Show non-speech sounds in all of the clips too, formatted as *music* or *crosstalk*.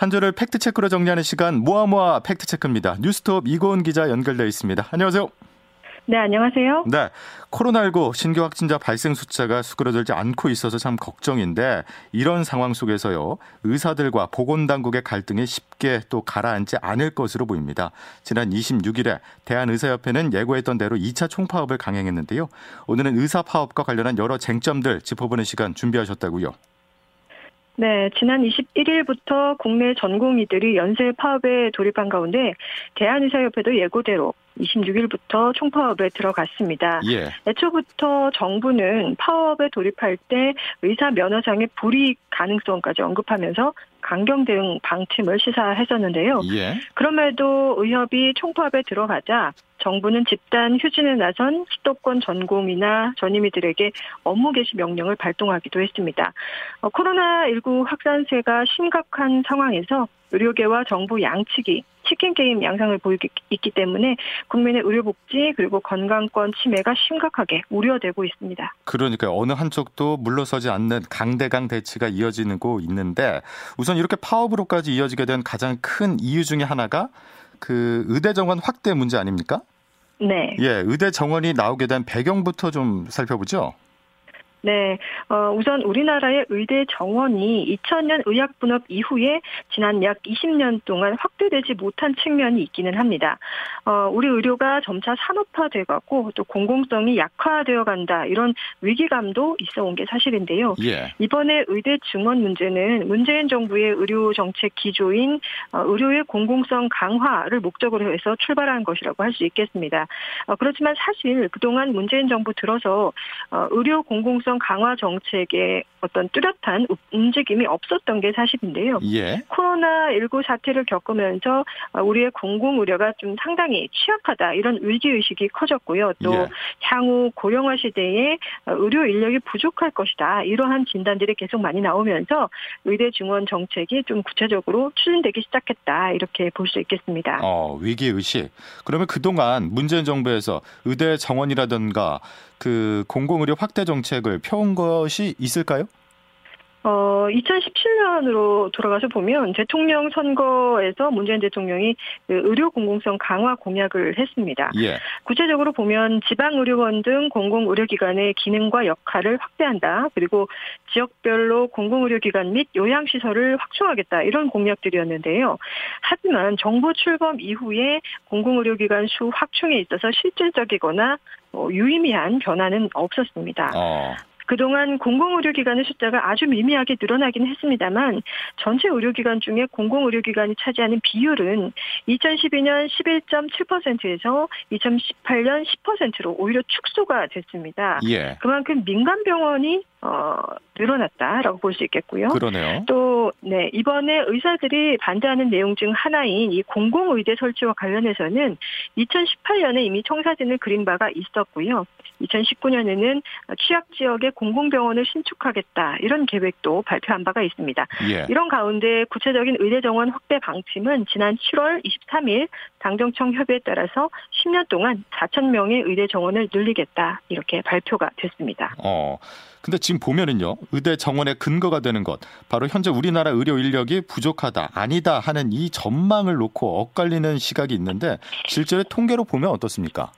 한 주를 팩트체크로 정리하는 시간 모아모아 팩트체크입니다. 뉴스톱 이고은 기자 연결되어 있습니다. 안녕하세요. 네, 안녕하세요. 네. 코로나19 신규 확진자 발생 숫자가 수그러들지 않고 있어서 참 걱정인데 이런 상황 속에서요. 의사들과 보건당국의 갈등이 쉽게 또 가라앉지 않을 것으로 보입니다. 지난 26일에 대한의사협회는 예고했던 대로 2차 총파업을 강행했는데요. 오늘은 의사 파업과 관련한 여러 쟁점들 짚어보는 시간 준비하셨다고요. 네, 지난 21일부터 국내 전공의들이 연쇄 파업에 돌입한 가운데 대한의사협회도 예고대로 26일부터 총파업에 들어갔습니다. 예. 애초부터 정부는 파업에 돌입할 때 의사 면허상의 불이익 가능성까지 언급하면서 강경 대응 방침을 시사했었는데요. 예. 그럼에도 의협이 총파업에 들어가자 정부는 집단 휴진에 나선 수도권 전공이나 전임의들에게 업무 개시 명령을 발동하기도 했습니다. 어, 코로나19 확산세가 심각한 상황에서 의료계와 정부 양측이 치킨 게임 양상을 보이고 있기 때문에 국민의 의료복지 그리고 건강권 침해가 심각하게 우려되고 있습니다. 그러니까 어느 한쪽도 물러서지 않는 강대강 대치가 이어지고 있는데 우선 이렇게 파업으로까지 이어지게 된 가장 큰 이유 중에 하나가 그 의대 정원 확대 문제 아닙니까? 네. 예, 의대 정원이 나오게 된 배경부터 좀 살펴보죠. 네, 어, 우선 우리나라의 의대 정원이 2000년 의학분업 이후에 지난 약 20년 동안 확대되지 못한 측면이 있기는 합니다. 어, 우리 의료가 점차 산업화돼가고 또 공공성이 약화되어 간다 이런 위기감도 있어 온 게 사실인데요. 예. 이번에 의대 증원 문제는 문재인 정부의 의료 정책 기조인 어, 의료의 공공성 강화를 목적으로 해서 출발한 것이라고 할 수 있겠습니다. 어, 그렇지만 사실 그동안 문재인 정부 들어서 어, 의료 공공성 공공성 강화 정책에 어떤 뚜렷한 움직임이 없었던 게 사실인데요. 예. 코로나19 사태를 겪으면서 우리의 공공 의료가 좀 상당히 취약하다 이런 위기 의식이 커졌고요. 또 예. 향후 고령화 시대에 의료 인력이 부족할 것이다. 이러한 진단들이 계속 많이 나오면서 의대 증원 정책이 좀 구체적으로 추진되기 시작했다. 이렇게 볼 수 있겠습니다. 어, 위기 의식. 그러면 그동안 문재인 정부에서 의대 정원이라든가 그 공공의료 확대 정책을 펴온 것이 있을까요? 어, 2017년으로 돌아가서 보면 대통령 선거에서 문재인 대통령이 그 의료 공공성 강화 공약을 했습니다. 예. 구체적으로 보면 지방의료원 등 공공의료기관의 기능과 역할을 확대한다. 그리고 지역별로 공공의료기관 및 요양시설을 확충하겠다. 이런 공약들이었는데요. 하지만 정부 출범 이후에 공공의료기관 수 확충에 있어서 실질적이거나 어, 유의미한 변화는 없었습니다. 어. 그동안 공공의료기관의 숫자가 아주 미미하게 늘어나긴 했습니다만 전체 의료기관 중에 공공의료기관이 차지하는 비율은 2012년 11.7%에서 2018년 10%로 오히려 축소가 됐습니다. 예. 그만큼 민간 병원이 어, 늘어났다라고 볼 수 있겠고요. 그러네요. 또, 네, 이번에 의사들이 반대하는 내용 중 하나인 이 공공의대 설치와 관련해서는 2018년에 이미 청사진을 그린 바가 있었고요. 2019년에는 취약 지역에 공공병원을 신축하겠다 이런 계획도 발표한 바가 있습니다. 예. 이런 가운데 구체적인 의대 정원 확대 방침은 지난 7월 23일 당정청 협의에 따라서 10년 동안 4천 명의 의대 정원을 늘리겠다 이렇게 발표가 됐습니다. 어. 근데 지금 보면은요. 의대 정원의 근거가 되는 것 바로 현재 우리나라 의료 인력이 부족하다, 아니다 하는 이 전망을 놓고 엇갈리는 시각이 있는데 실제로 통계로 보면 어떻습니까?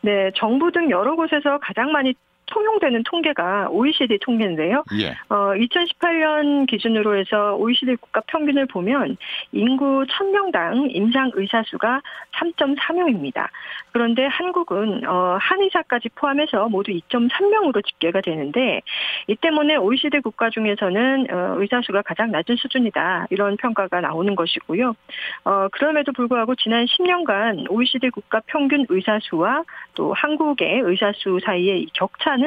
네, 정부 등 여러 곳에서 가장 많이 통용되는 통계가 OECD 통계인데요. 예. 어, 2018년 기준으로 해서 OECD 국가 평균을 보면 인구 1000명당 임상 의사 수가 3.4명입니다. 그런데 한국은 어, 한의사까지 포함해서 모두 2.3명으로 집계가 되는데 이 때문에 OECD 국가 중에서는 어, 의사 수가 가장 낮은 수준이다. 이런 평가가 나오는 것이고요. 어, 그럼에도 불구하고 지난 10년간 OECD 국가 평균 의사 수와 또 한국의 의사 수 사이의 격차는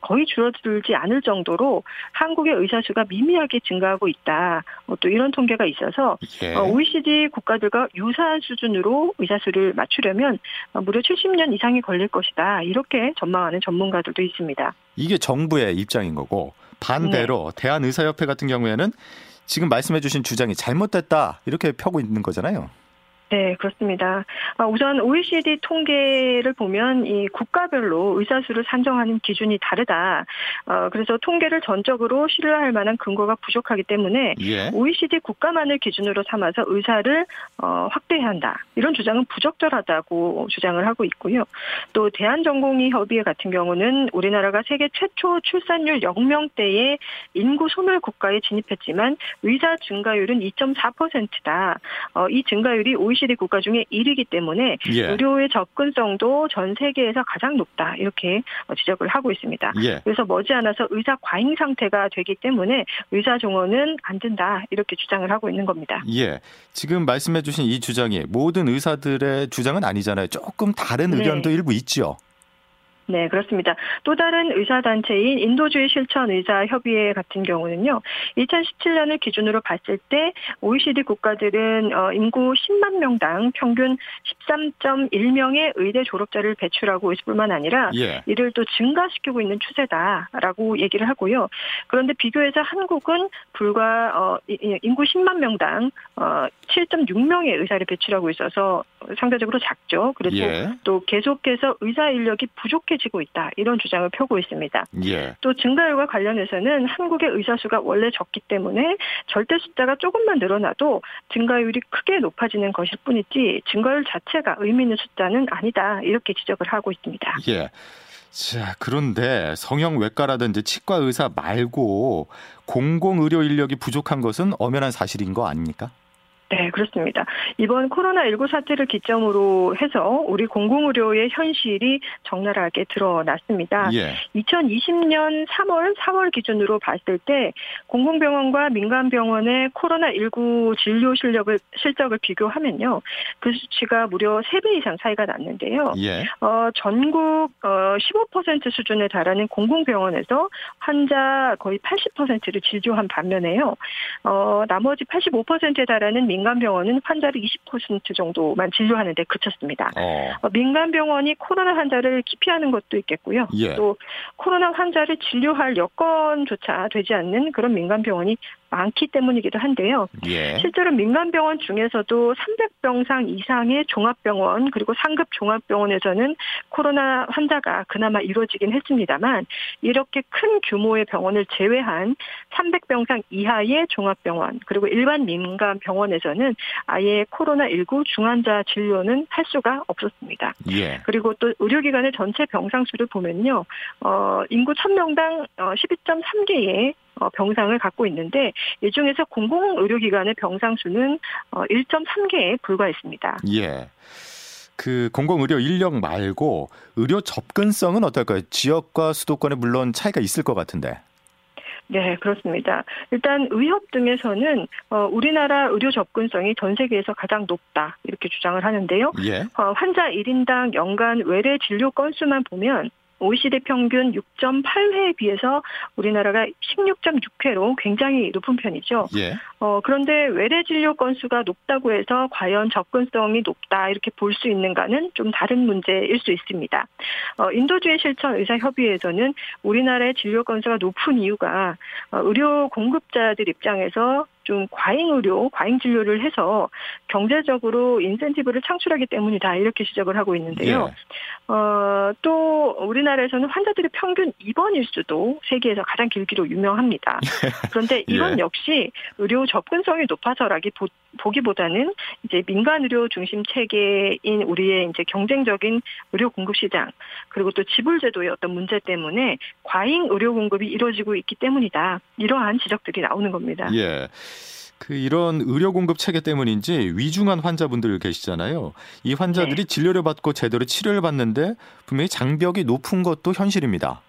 거의 줄어들지 않을 정도로 한국의 의사 수가 미미하게 증가하고 있다. 어, 또 이런 통계가 있어서 예. 어, OECD 국가들과 유사한 수준으로 의사 수를 맞추려면 어, 무려 70년 이상이 걸릴 것이다. 이렇게 전망하는 전문가들도 있습니다. 이게 정부의 입장인 거고 반대로 네. 대한의사협회 같은 경우에는 지금 말씀해주신 주장이 잘못됐다 이렇게 펴고 있는 거잖아요. 네, 그렇습니다. 아, 우선 OECD 통계를 보면 이 국가별로 의사 수를 산정하는 기준이 다르다. 어, 그래서 통계를 전적으로 신뢰할 만한 근거가 부족하기 때문에 예. OECD 국가만을 기준으로 삼아서 의사를 어, 확대해야 한다. 이런 주장은 부적절하다고 주장을 하고 있고요. 또 대한전공의 협의회 같은 경우는 우리나라가 세계 최초 출산율 0명대의 인구 소멸 국가에 진입했지만 의사 증가율은 2.4%다. 어, 이 증가율이 OECD 국가 중에 1위이기 때문에 예. 의료의 접근성도 전 세계에서 가장 높다. 이렇게 어, 지적을 하고 있습니다. 예. 그래서 머지않아서 의사 과잉 상태가 되기 때문에 의사 종원은 안 된다. 이렇게 주장을 하고 있는 겁니다. 예. 지금 말씀해 주신 이 주장이 모든 의사들의 주장은 아니잖아요. 조금 다른 네. 의견도 일부 있죠. 네, 그렇습니다. 또 다른 의사단체인 인도주의 실천 의사 협의회 같은 경우는요, 2017년을 기준으로 봤을 때 OECD 국가들은 어, 인구 10만 명당 평균 13.1명의 의대 졸업자를 배출하고 있을 뿐만 아니라 예. 이를 또 증가시키고 있는 추세다라고 얘기를 하고요. 그런데 비교해서 한국은 불과 어, 인구 10만 명당 어, 7.6명의 의사를 배출하고 있어서 상대적으로 작죠. 그리고 예. 또 계속해서 의사 인력이 부족해 지고 있다 이런 주장을 펴고 있습니다. 예. 또 증가율과 관련해서는 한국의 의사 수가 원래 적기 때문에 절대 숫자가 조금만 늘어나도 증가율이 크게 높아지는 것일 뿐이지 증가율 자체가 의미 있는 숫자는 아니다 이렇게 지적을 하고 있습니다. 예. 자, 그런데 성형 외과라든지 치과 의사 말고 공공 의료 인력이 부족한 것은 엄연한 사실인 거 아닙니까? 네, 그렇습니다. 이번 코로나19 사태를 기점으로 해서 우리 공공의료의 현실이 적나라하게 드러났습니다. 예. 2020년 3월, 4월 기준으로 봤을 때 공공병원과 민간병원의 코로나19 진료 실력을 실적을 비교하면요. 그 수치가 무려 3배 이상 차이가 났는데요. 예. 어, 전국 어, 15% 수준에 달하는 공공병원에서 환자 거의 80%를 진료한 반면에요. 어, 나머지 85%에 달하는 민간 병원은 환자를 20% 정도만 진료하는데 그쳤습니다. 어. 어, 민간 병원이 코로나 환자를 기피하는 것도 있겠고요. 예. 또 코로나 환자를 진료할 여건조차 되지 않는 그런 민간 병원이 많기 때문이기도 한데요. 예. 실제로 민간 병원 중에서도 300병상 이상의 종합병원 그리고 상급 종합병원에서는 코로나 환자가 그나마 이루어지긴 했습니다만 이렇게 큰 규모의 병원을 제외한 300병상 이하의 종합병원 그리고 일반 민간 병원에서는 아예 코로나19 중환자 진료는 할 수가 없었습니다. 예. 그리고 또 의료기관의 전체 병상 수를 보면요, 어, 인구 1000명당 어, 12.3개의 어, 병상을 갖고 있는데 이 중에서 공공의료기관의 병상 수는 어, 1.3개에 불과했습니다. 예. 그 공공의료 인력 말고 의료 접근성은 어떨까요? 지역과 수도권에 물론 차이가 있을 것 같은데. 네, 그렇습니다. 일단 의협 등에서는 어, 우리나라 의료 접근성이 전 세계에서 가장 높다 이렇게 주장을 하는데요. 예. 어, 환자 1인당 연간 외래 진료 건수만 보면 OECD 평균 6.8회에 비해서 우리나라가 16.6회로 굉장히 높은 편이죠. 예. 어, 그런데 외래 진료 건수가 높다고 해서 과연 접근성이 높다 이렇게 볼 수 있는가는 좀 다른 문제일 수 있습니다. 어, 인도주의 실천 의사협의회에서는 우리나라의 진료 건수가 높은 이유가 어, 의료 공급자들 입장에서 좀 과잉 의료, 과잉 진료를 해서 경제적으로 인센티브를 창출하기 때문이다 이렇게 지적을 하고 있는데요. 예. 어, 또 우리나라에서는 환자들의 평균 입원 일수도 세계에서 가장 길기로 유명합니다. *laughs* 그런데 이건 예. 역시 의료 접근성이 높아서라기 보, 보기보다는 이제 민간 의료 중심 체계인 우리의 이제 경쟁적인 의료 공급 시장 그리고 또 지불 제도의 어떤 문제 때문에 과잉 의료 공급이 이루어지고 있기 때문이다. 이러한 지적들이 나오는 겁니다. 예. 그 이런 의료 공급 체계 때문인지 위중한 환자분들 계시잖아요. 이 환자들이 네. 진료를 받고 제대로 치료를 받는데 분명히 장벽이 높은 것도 현실입니다.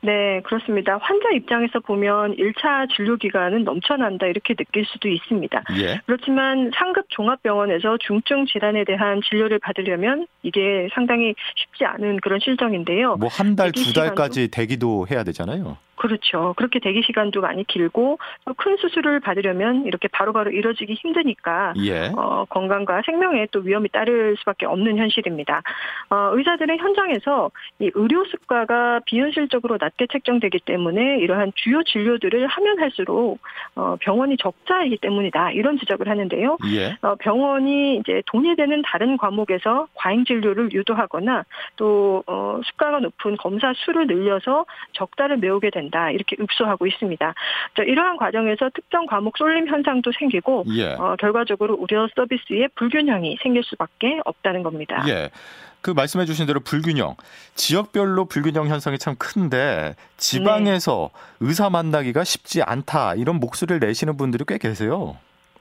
네, 그렇습니다. 환자 입장에서 보면 1차 진료 기간은 넘쳐난다 이렇게 느낄 수도 있습니다. 예. 그렇지만 상급 종합병원에서 중증 질환에 대한 진료를 받으려면 이게 상당히 쉽지 않은 그런 실정인데요. 뭐 한 달, 두? 달까지 대기도 해야 되잖아요. 그렇죠. 그렇게 대기 시간도 많이 길고 또큰 수술을 받으려면 이렇게 바로 바로 이뤄지기 힘드니까 예. 어, 건강과 생명에 또 위험이 따를 수밖에 없는 현실입니다. 어, 의사들은 현장에서 이 의료 수가가 비현실적으로 낮게 책정되기 때문에 이러한 주요 진료들을 하면 할수록 어, 병원이 적자이기 때문이다 이런 지적을 하는데요. 예. 어, 병원이 이제 돈이 되는 다른 과목에서 과잉 진료를 유도하거나 또 어, 수가가 높은 검사 수를 늘려서 적자를 메우게 된다 이렇게 읍소하고 있습니다. 자, 이러한 과정에서 특정 과목 쏠림 현상도 생기고 예. 어, 결과적으로 의료 서비스에 불균형이 생길 수밖에 없다는 겁니다. 예. 그 말씀해 주신 대로 불균형, 지역별로 불균형 현상이 참 큰데 지방에서 의사 만나기가 쉽지 않다 이런 목소리를 내시는 분들이 꽤 계세요.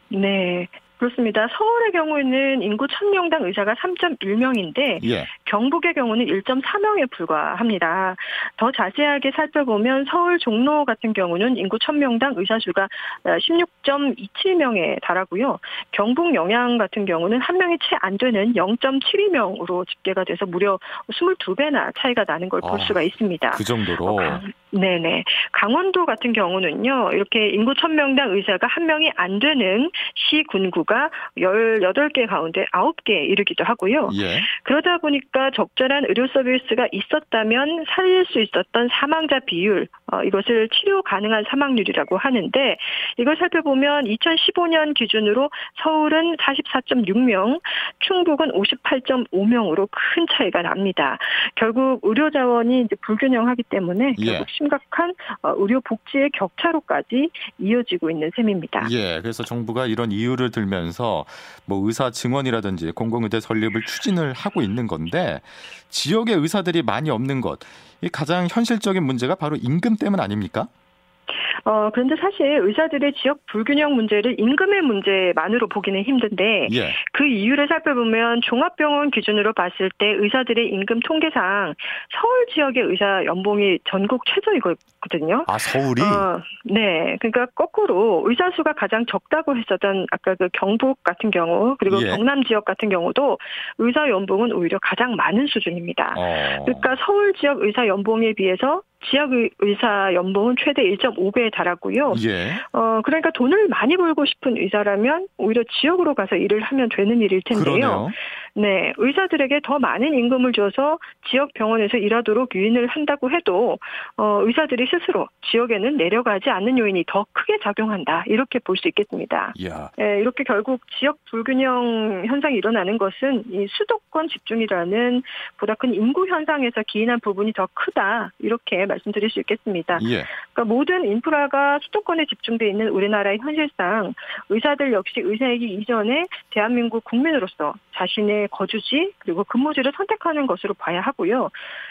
네. 그렇습니다. 서울의 경우에는 인구 1000명당 의사가 3.1명인데 예. 경북의 경우는 1.4명에 불과합니다. 더 자세하게 살펴보면 서울 종로 같은 경우는 인구 1000명당 의사 수가 16.27명에 달하고요. 경북 영양 같은 경우는 한 명이 채 안 되는 0.72명으로 집계가 돼서 무려 22배나 차이가 나는 걸볼 아, 수가 있습니다. 그 정도로. 어, 네네. 강원도 같은 경우는요, 이렇게 인구 1000명당 의사가 한 명이 안 되는 시, 군구가 18개 가운데 9개에 이르기도 하고요. 예. 그러다 보니까 적절한 의료 서비스가 있었다면 살릴 수 있었던 사망자 비율, 어, 이것을 치료 가능한 사망률이라고 하는데, 이걸 살펴보면 2015년 기준으로 서울은 44.6명, 충북은 58.5명으로 큰 차이가 납니다. 결국 의료 자원이 이제 불균형하기 때문에 예. 결국 심각한 어, 의료 복지의 격차로까지 이어지고 있는 셈입니다. 예. 그래서 정부가 이런 이유를 들면서 뭐 의사 증원이라든지 공공의대 설립을 추진을 하고 있는 건데 지역의 의사들이 많이 없는 것, 이 가장 현실적인 문제가 바로 임금 때문 아닙니까? 어, 그런데 사실 의사들의 지역 불균형 문제를 임금의 문제만으로 보기는 힘든데 예. 그 이유를 살펴보면 종합병원 기준으로 봤을 때 의사들의 임금 통계상 서울 지역의 의사 연봉이 전국 최저이거든요. 아 서울이 어, 네. 그러니까 거꾸로 의사 수가 가장 적다고 했었던 아까 그 경북 같은 경우 그리고 예. 경남 지역 같은 경우도 의사 연봉은 오히려 가장 많은 수준입니다. 어. 그러니까 서울 지역 의사 연봉에 비해서 지역 의- 의사 연봉은 최대 1.5배에 달하고요. 예. 어, 그러니까 돈을 많이 벌고 싶은 의사라면 오히려 지역으로 가서 일을 하면 되는 일일 텐데요. 그러네요. 네, 의사들에게 더 많은 임금을 줘서 지역 병원에서 일하도록 유인을 한다고 해도 어, 의사들이 스스로 지역에는 내려가지 않는 요인이 더 크게 작용한다 이렇게 볼 수 있겠습니다. 이야. 예, 이렇게 결국 지역 불균형 현상이 일어나는 것은 이 수도권 집중이라는 보다 큰 인구 현상에서 기인한 부분이 더 크다 이렇게 말씀드릴 수 있겠습니다. 예. 그러니까 모든 인프라가 수도권에 집중돼 있는 우리나라의 현실상 의사들 역시 의사이기 이전에 대한민국 국민으로서 자신의 거주지 그리고 근무지를 선택하는 것으로 봐야 하고요.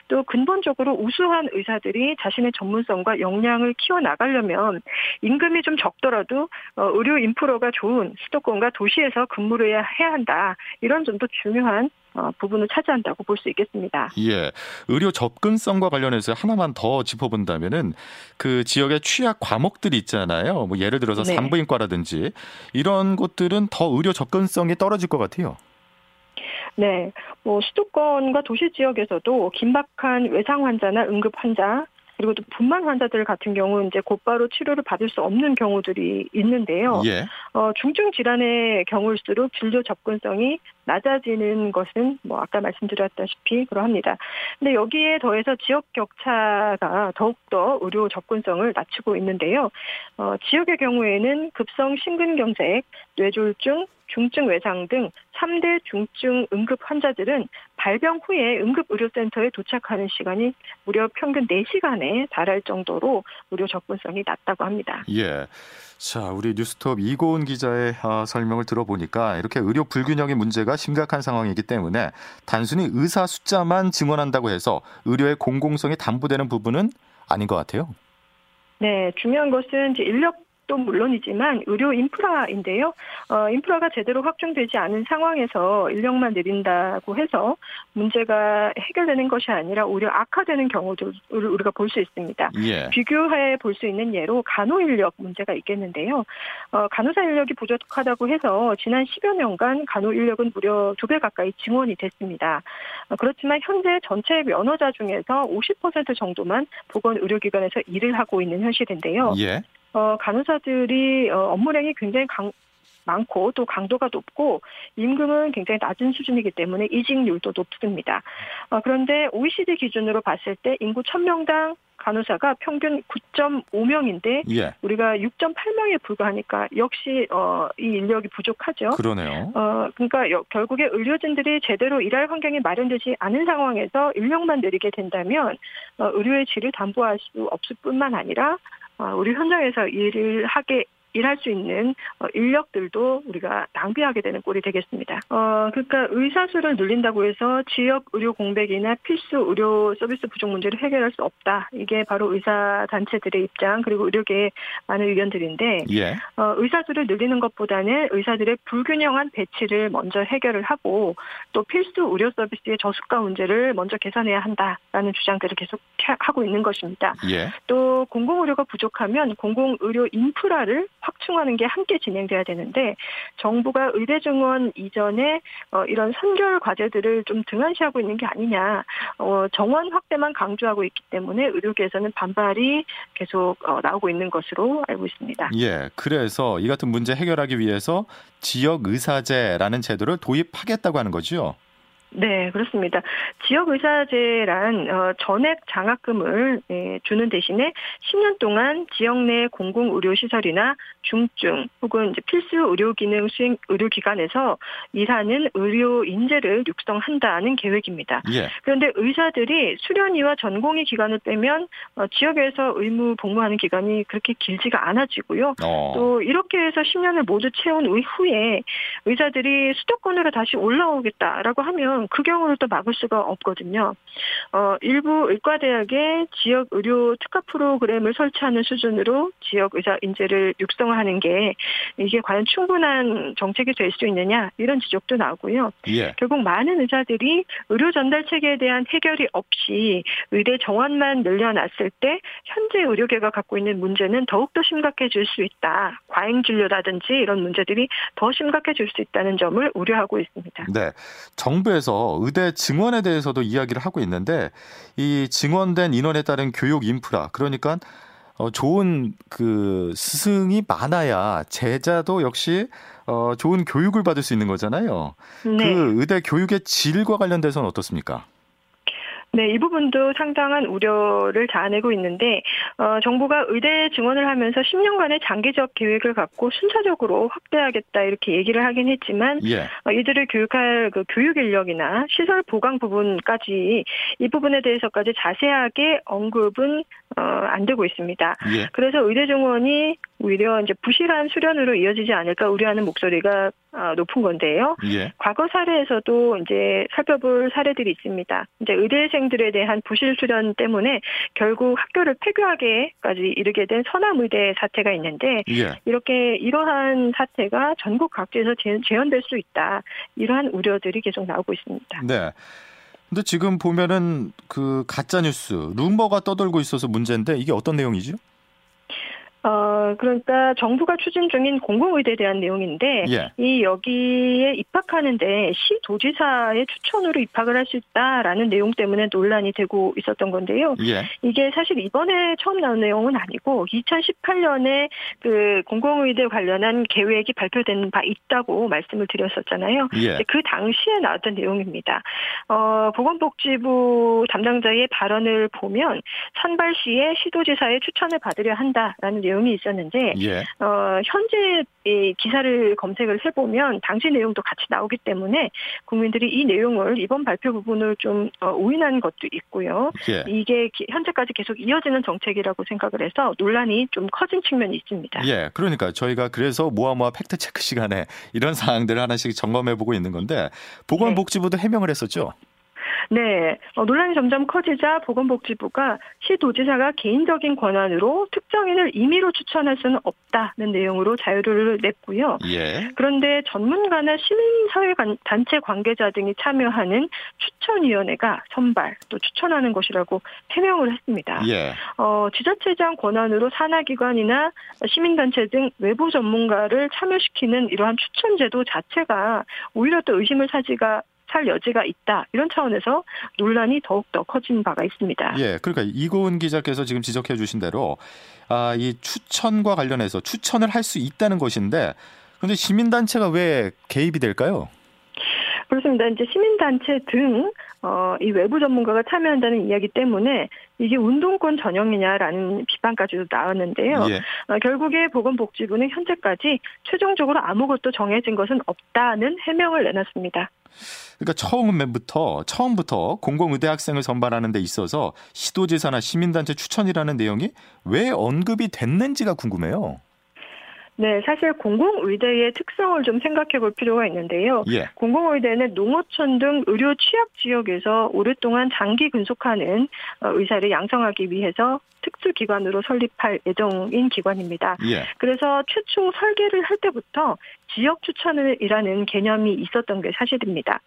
또 근본적으로 우수한 의사들이 자신의 전문성과 역량을 키워 나가려면 임금이 좀 적더라도 어, 의료 인프라가 좋은 수도권과 도시에서 근무를 해야 해야 한다. 이런 점도 중요한 어, 부분을 차지한다고 볼 수 있겠습니다. 예. 의료 접근성과 관련해서 하나만 더 짚어본다면은 그 지역의 취약 과목들이 있잖아요. 뭐 예를 들어서 네. 산부인과라든지 이런 곳들은 더 의료 접근성이 떨어질 것 같아요. 네, 뭐 수도권과 도시 지역에서도 긴박한 외상 환자나 응급 환자 그리고 또 분만 환자들 같은 경우 이제 곧바로 치료를 받을 수 없는 경우들이 있는데요. 예. 어, 중증 질환의 경우일수록 진료 접근성이 낮아지는 것은 뭐 아까 말씀드렸다시피 그러합니다. 근데 여기에 더해서 지역 격차가 더욱더 의료 접근성을 낮추고 있는데요. 어, 지역의 경우에는 급성 심근경색, 뇌졸중, 중증 외상 등 3대 중증 응급 환자들은 발병 후에 응급 의료센터에 도착하는 시간이 무려 평균 4시간에 달할 정도로 의료 접근성이 낮다고 합니다. 예. 자, 우리 뉴스톱 이고은 기자의 아, 설명을 들어보니까 이렇게 의료 불균형의 문제가 심각한 상황이기 때문에 단순히 의사 숫자만 증원한다고 해서 의료의 공공성이 담보되는 부분은 아닌 것 같아요. 네, 중요한 것은 인력 인력도 물론이지만 의료 인프라인데요. 어, 인프라가 제대로 확충되지 않은 상황에서 인력만 내린다고 해서 문제가 해결되는 것이 아니라 오히려 악화되는 경우도 우리가 볼 수 있습니다. 예. 비교해 볼 수 있는 예로 간호 인력 문제가 있겠는데요. 어, 간호사 인력이 부족하다고 해서 지난 10여 년간 간호 인력은 무려 두배 가까이 증원이 됐습니다. 어, 그렇지만 현재 전체 면허자 중에서 50% 정도만 보건 의료기관에서 일을 하고 있는 현실인데요. 예. 어, 간호사들이 어, 업무량이 굉장히 강, 많고 또 강도가 높고 임금은 굉장히 낮은 수준이기 때문에 이직률도 높습니다. 어, 그런데 OECD 기준으로 봤을 때 인구 1000명당 간호사가 평균 9.5명인데 예. 우리가 6.8명에 불과하니까 역시 어, 이 인력이 부족하죠. 그러네요. 어, 그러니까 여, 결국에 의료진들이 제대로 일할 환경이 마련되지 않은 상황에서 인력만 내리게 된다면 어, 의료의 질을 담보할 수 없을 뿐만 아니라 어, 우리 현장에서 일을 하게 일할 수 있는 어, 인력들도 우리가 낭비하게 되는 꼴이 되겠습니다. 어, 그러니까 의사 수를 늘린다고 해서 지역 의료 공백이나 필수 의료 서비스 부족 문제를 해결할 수 없다. 이게 바로 의사 단체들의 입장 그리고 의료계의 많은 의견들인데 예. 어, 의사 수를 늘리는 것보다는 의사들의 불균형한 배치를 먼저 해결을 하고 또 필수 의료 서비스의 저수가 문제를 먼저 개선해야 한다라는 주장들을 계속 하고 있는 것입니다. 예. 또 공공의료가 부족하면 공공의료 인프라를 확충하는 게 함께 진행돼야 되는데 정부가 의대 증원 이전에 어, 이런 선결 과제들을 좀 등한시하고 있는 게 아니냐 어, 정원 확대만 강조하고 있기 때문에 의료계에서는 반발이 계속 어, 나오고 있는 것으로 알고 있습니다. 예. 그래서 이 같은 문제 해결하기 위해서 지역 의사제라는 제도를 도입하겠다고 하는 거죠. 네, 그렇습니다. 지역의사제란 어, 전액 장학금을 예, 주는 대신에 10년 동안 지역 내 공공 의료 시설이나 중증 혹은 이제 필수 의료 기능 수행 의료 기관에서 일하는 의료 인재를 육성한다는 계획입니다. 예. 그런데 의사들이 수련의와 전공의 기간을 빼면 어, 지역에서 의무 복무하는 기간이 그렇게 길지가 않아지고요. 어. 또 이렇게 해서 10년을 모두 채운 이후에 의사들이 수도권으로 다시 올라오겠다라고 하면 그 경우를 또 막을 수가 없거든요. 어, 일부 의과대학에 지역 의료 특화 프로그램을 설치하는 수준으로 지역 의사 인재를 육성하는 게 이게 과연 충분한 정책이 될 수 있느냐 이런 지적도 나오고요. 예. 결국 많은 의사들이 의료 전달 체계에 대한 해결이 없이 의대 정원만 늘려놨을 때 현재 의료계가 갖고 있는 문제는 더욱더 심각해질 수 있다. 과잉 진료라든지 이런 문제들이 더 심각해질 수 있다는 점을 우려하고 있습니다. 네. 정부에서 의대 증원에 대해서도 이야기를 하고 있는데 이 증원된 인원에 따른 교육 인프라 그러니까 어, 좋은 그 스승이 많아야 제자도 역시 어, 좋은 교육을 받을 수 있는 거잖아요. 네. 그 의대 교육의 질과 관련돼서는 어떻습니까? 네, 이 부분도 상당한 우려를 자아내고 있는데 어, 정부가 의대 증원을 하면서 10년간의 장기적 계획을 갖고 순차적으로 확대하겠다 이렇게 얘기를 하긴 했지만 예. 어, 이들을 교육할 그 교육 인력이나 시설 보강 부분까지 이 부분에 대해서까지 자세하게 언급은 어, 안 되고 있습니다. 예. 그래서 의대 증원이 오히려 이제 부실한 수련으로 이어지지 않을까 우려하는 목소리가 어, 높은 건데요. 예. 과거 사례에서도 이제 살펴볼 사례들이 있습니다. 이제 의대생들에 대한 부실 수련 때문에 결국 학교를 폐교하게까지 이르게 된 서남의대 사태가 있는데 예. 이렇게 이러한 사태가 전국 각지에서 재- 재현될 수 있다. 이러한 우려들이 계속 나오고 있습니다. 네. 근데 지금 보면은 그 가짜 뉴스, 루머가 떠돌고 있어서 문제인데 이게 어떤 내용이죠? 어, 그러니까 정부가 추진 중인 공공의대에 대한 내용인데 예. 이 여기에 입학하는데 시 도지사의 추천으로 입학을 할 수 있다라는 내용 때문에 논란이 되고 있었던 건데요. 예. 이게 사실 이번에 처음 나온 내용은 아니고 2018년에 그 공공의대 관련한 계획이 발표된 바 있다고 말씀을 드렸었잖아요. 예. 그 당시에 나왔던 내용입니다. 어, 보건복지부 담당자의 발언을 보면 선발 시에 시도지사의 추천을 받으려 한다라는 내용 이 있었는데 예. 어, 현재 이 기사를 검색을 해보면 당시 내용도 같이 나오기 때문에 국민들이 이 내용을 이번 발표 부분을 좀 어, 오인한 것도 있고요. 예. 이게 기- 현재까지 계속 이어지는 정책이라고 생각을 해서 논란이 좀 커진 측면이 있습니다. 예, 그러니까 저희가 그래서 모아모아 팩트 체크 시간에 이런 사항들을 하나씩 점검해 보고 있는 건데 보건복지부도 해명을 했었죠. 네, 어, 논란이 점점 커지자 보건복지부가 시도지사가 개인적인 권한으로 특정인을 임의로 추천할 수는 없다는 내용으로 자유를 냈고요. 예. 그런데 전문가나 시민사회 단체 관계자 등이 참여하는 추천위원회가 선발 또 추천하는 것이라고 해명을 했습니다. 예. 어, 지자체장 권한으로 산하기관이나 시민단체 등 외부 전문가를 참여시키는 이러한 추천제도 자체가 오히려 또 의심을 사지가 살 여지가 있다 이런 차원에서 논란이 더욱 더 커진 바가 있습니다. 예, 그러니까 이고은 기자께서 지금 지적해 주신 대로 아, 이 추천과 관련해서 추천을 할 수 있다는 것인데 근데 시민단체가 왜 개입이 될까요? 그렇습니다. 이제 시민단체 등, 어, 이 외부 전문가가 참여한다는 이야기 때문에 이게 운동권 전형이냐라는 비판까지도 나왔는데요. 예. 어, 결국에 보건복지부는 현재까지 최종적으로 아무것도 정해진 것은 없다는 해명을 내놨습니다. 그러니까 처음부터 처음부터 공공의대 학생을 선발하는 데 있어서 시도지사나 시민단체 추천이라는 내용이 왜 언급이 됐는지가 궁금해요. 네, 사실 공공의대의 특성을 좀 생각해 볼 필요가 있는데요. 예. 공공의대는 농어촌 등 의료 취약 지역에서 오랫동안 장기 근속하는 어, 의사를 양성하기 위해서 특수기관으로 설립할 예정인 기관입니다. 예. 그래서 최초 설계를 할 때부터 지역 추천이라는 개념이 있었던 게 사실입니다.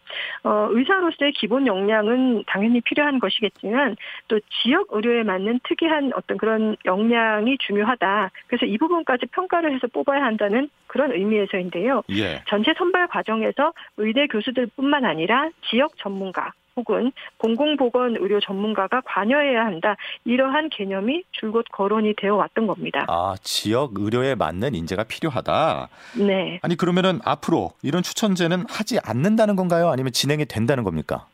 어, 의사로서의 기본 역량은 당연히 필요한 것이겠지만 또 지역 의료에 맞는 특이한 어떤 그런 역량이 중요하다. 그래서 이 부분까지 평가를 해서 뽑아야 한다는 그런 의미에서인데요. 예. 전체 선발 과정에서 의대 교수들뿐만 아니라 지역 전문가 혹은 공공보건 의료 전문가가 관여해야 한다. 이러한 개념이 줄곧 거론이 되어 왔던 겁니다. 아, 지역 의료에 맞는 인재가 필요하다. 네. 아니 그러면은 앞으로 이런 추천제는 하지 않는다는 건가요? 아니면 진행이 된다는 겁니까?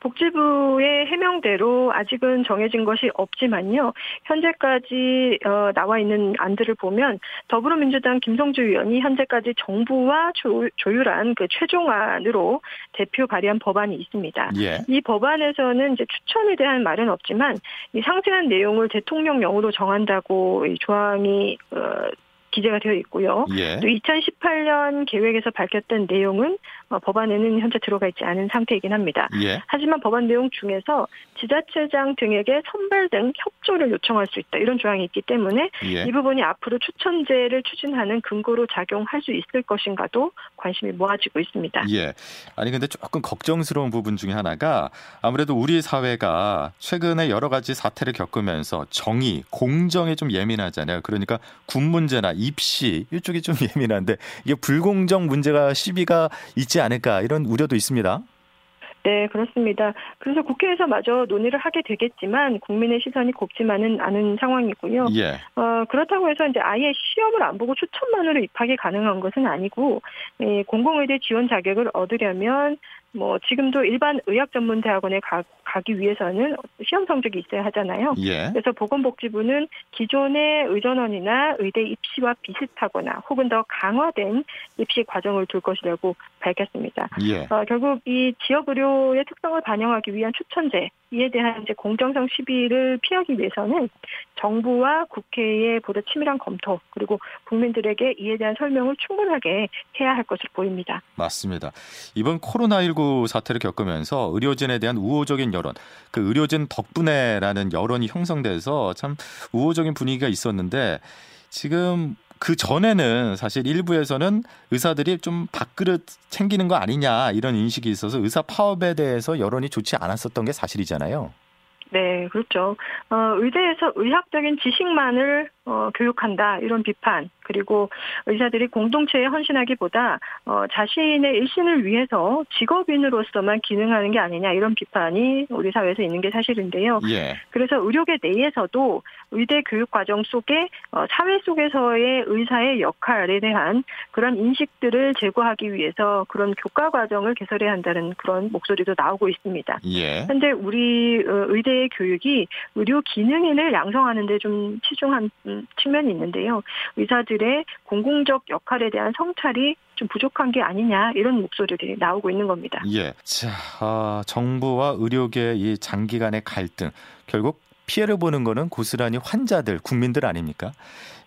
복지부의 해명대로 아직은 정해진 것이 없지만요. 현재까지 어, 나와 있는 안들을 보면 더불어민주당 김성주 의원이 현재까지 정부와 조, 조율한 그 최종안으로 대표 발의한 법안이 있습니다. 예. 이 법안에서는 이제 추천에 대한 말은 없지만 이 상세한 내용을 대통령령으로 정한다고 이 조항이 어, 기재가 되어 있고요. 예. 또 2018년 계획에서 밝혔던 내용은 어, 법안에는 현재 들어가 있지 않은 상태이긴 합니다. 예. 하지만 법안 내용 중에서 지자체장 등에게 선발 등 협조를 요청할 수 있다 이런 조항이 있기 때문에 예. 이 부분이 앞으로 추천제를 추진하는 근거로 작용할 수 있을 것인가도 관심이 모아지고 있습니다. 예. 아니 근데 조금 걱정스러운 부분 중에 하나가 아무래도 우리 사회가 최근에 여러 가지 사태를 겪으면서 정의, 공정에 좀 예민하잖아요. 그러니까 군 문제나 입시 이쪽이 좀 *laughs* 예민한데 이게 불공정 문제가 시비가 있지 않을까 이런 우려도 있습니다. 네, 그렇습니다. 그래서 국회에서 마저 논의를 하게 되겠지만 국민의 시선이 곱지만은 않은 상황이고요. 예. 어, 그렇다고 해서 이제 아예 시험을 안 보고 추천만으로 입학이 가능한 것은 아니고 이 공공의대 지원 자격을 얻으려면 뭐 지금도 일반 의학 전문 대학원에 가, 가기 위해서는 시험 성적이 있어야 하잖아요. 예. 그래서 보건복지부는 기존의 의전원이나 의대 입시와 비슷하거나 혹은 더 강화된 입시 과정을 둘 것이라고 밝혔습니다. 예. 어, 결국 이 지역 의료의 특성을 반영하기 위한 추천제 이에 대한 이제 공정성 시비를 피하기 위해서는 정부와 국회의 보다 치밀한 검토 그리고 국민들에게 이에 대한 설명을 충분하게 해야 할 것으로 보입니다. 맞습니다. 이번 코로나19 사태를 겪으면서 의료진에 대한 우호적인 여론, 그 의료진 덕분에라는 여론이 형성돼서 참 우호적인 분위기가 있었는데 지금 그 전에는 사실 일부에서는 의사들이 좀 밥그릇 챙기는 거 아니냐 이런 인식이 있어서 의사 파업에 대해서 여론이 좋지 않았었던 게 사실이잖아요. 네, 그렇죠. 어, 의대에서 의학적인 지식만을 어, 교육한다 이런 비판 그리고 의사들이 공동체에 헌신하기보다 어, 자신의 일신을 위해서 직업인으로서만 기능하는 게 아니냐 이런 비판이 우리 사회에서 있는 게 사실인데요. 예. 그래서 의료계 내에서도 의대 교육 과정 속에 어, 사회 속에서의 의사의 역할에 대한 그런 인식들을 제고하기 위해서 그런 교과 과정을 개설해야 한다는 그런 목소리도 나오고 있습니다. 예. 현재 우리 어, 의대의 교육이 의료 기능인을 양성하는 데 좀 치중한 음, 측면이 있는데요. 의사들의 공공적 역할에 대한 성찰이 좀 부족한 게 아니냐 이런 목소리들이 나오고 있는 겁니다. 예. 자, 아, 정부와 의료계의 이 장기간의 갈등 결국 피해를 보는 거는 고스란히 환자들, 국민들 아닙니까?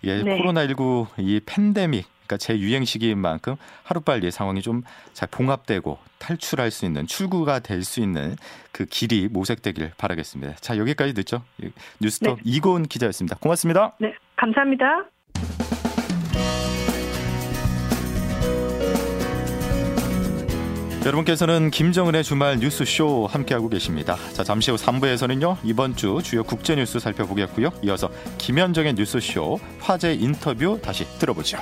예, 네. 코로나19 이 팬데믹 그러니까 재유행 시기인 만큼 하루빨리 상황이 좀 잘 봉합되고 탈출할 수 있는 출구가 될 수 있는 그 길이 모색되길 바라겠습니다. 자 여기까지 듣죠. 뉴스톱 네. 이고은 기자였습니다. 고맙습니다. 네, 감사합니다. 여러분께서는 김정은의 주말 뉴스쇼 함께하고 계십니다. 자, 잠시 후 3부에서는요, 이번 주 주요 국제 뉴스 살펴보겠고요. 이어서 김현정의 뉴스쇼 화제 인터뷰 다시 들어보죠.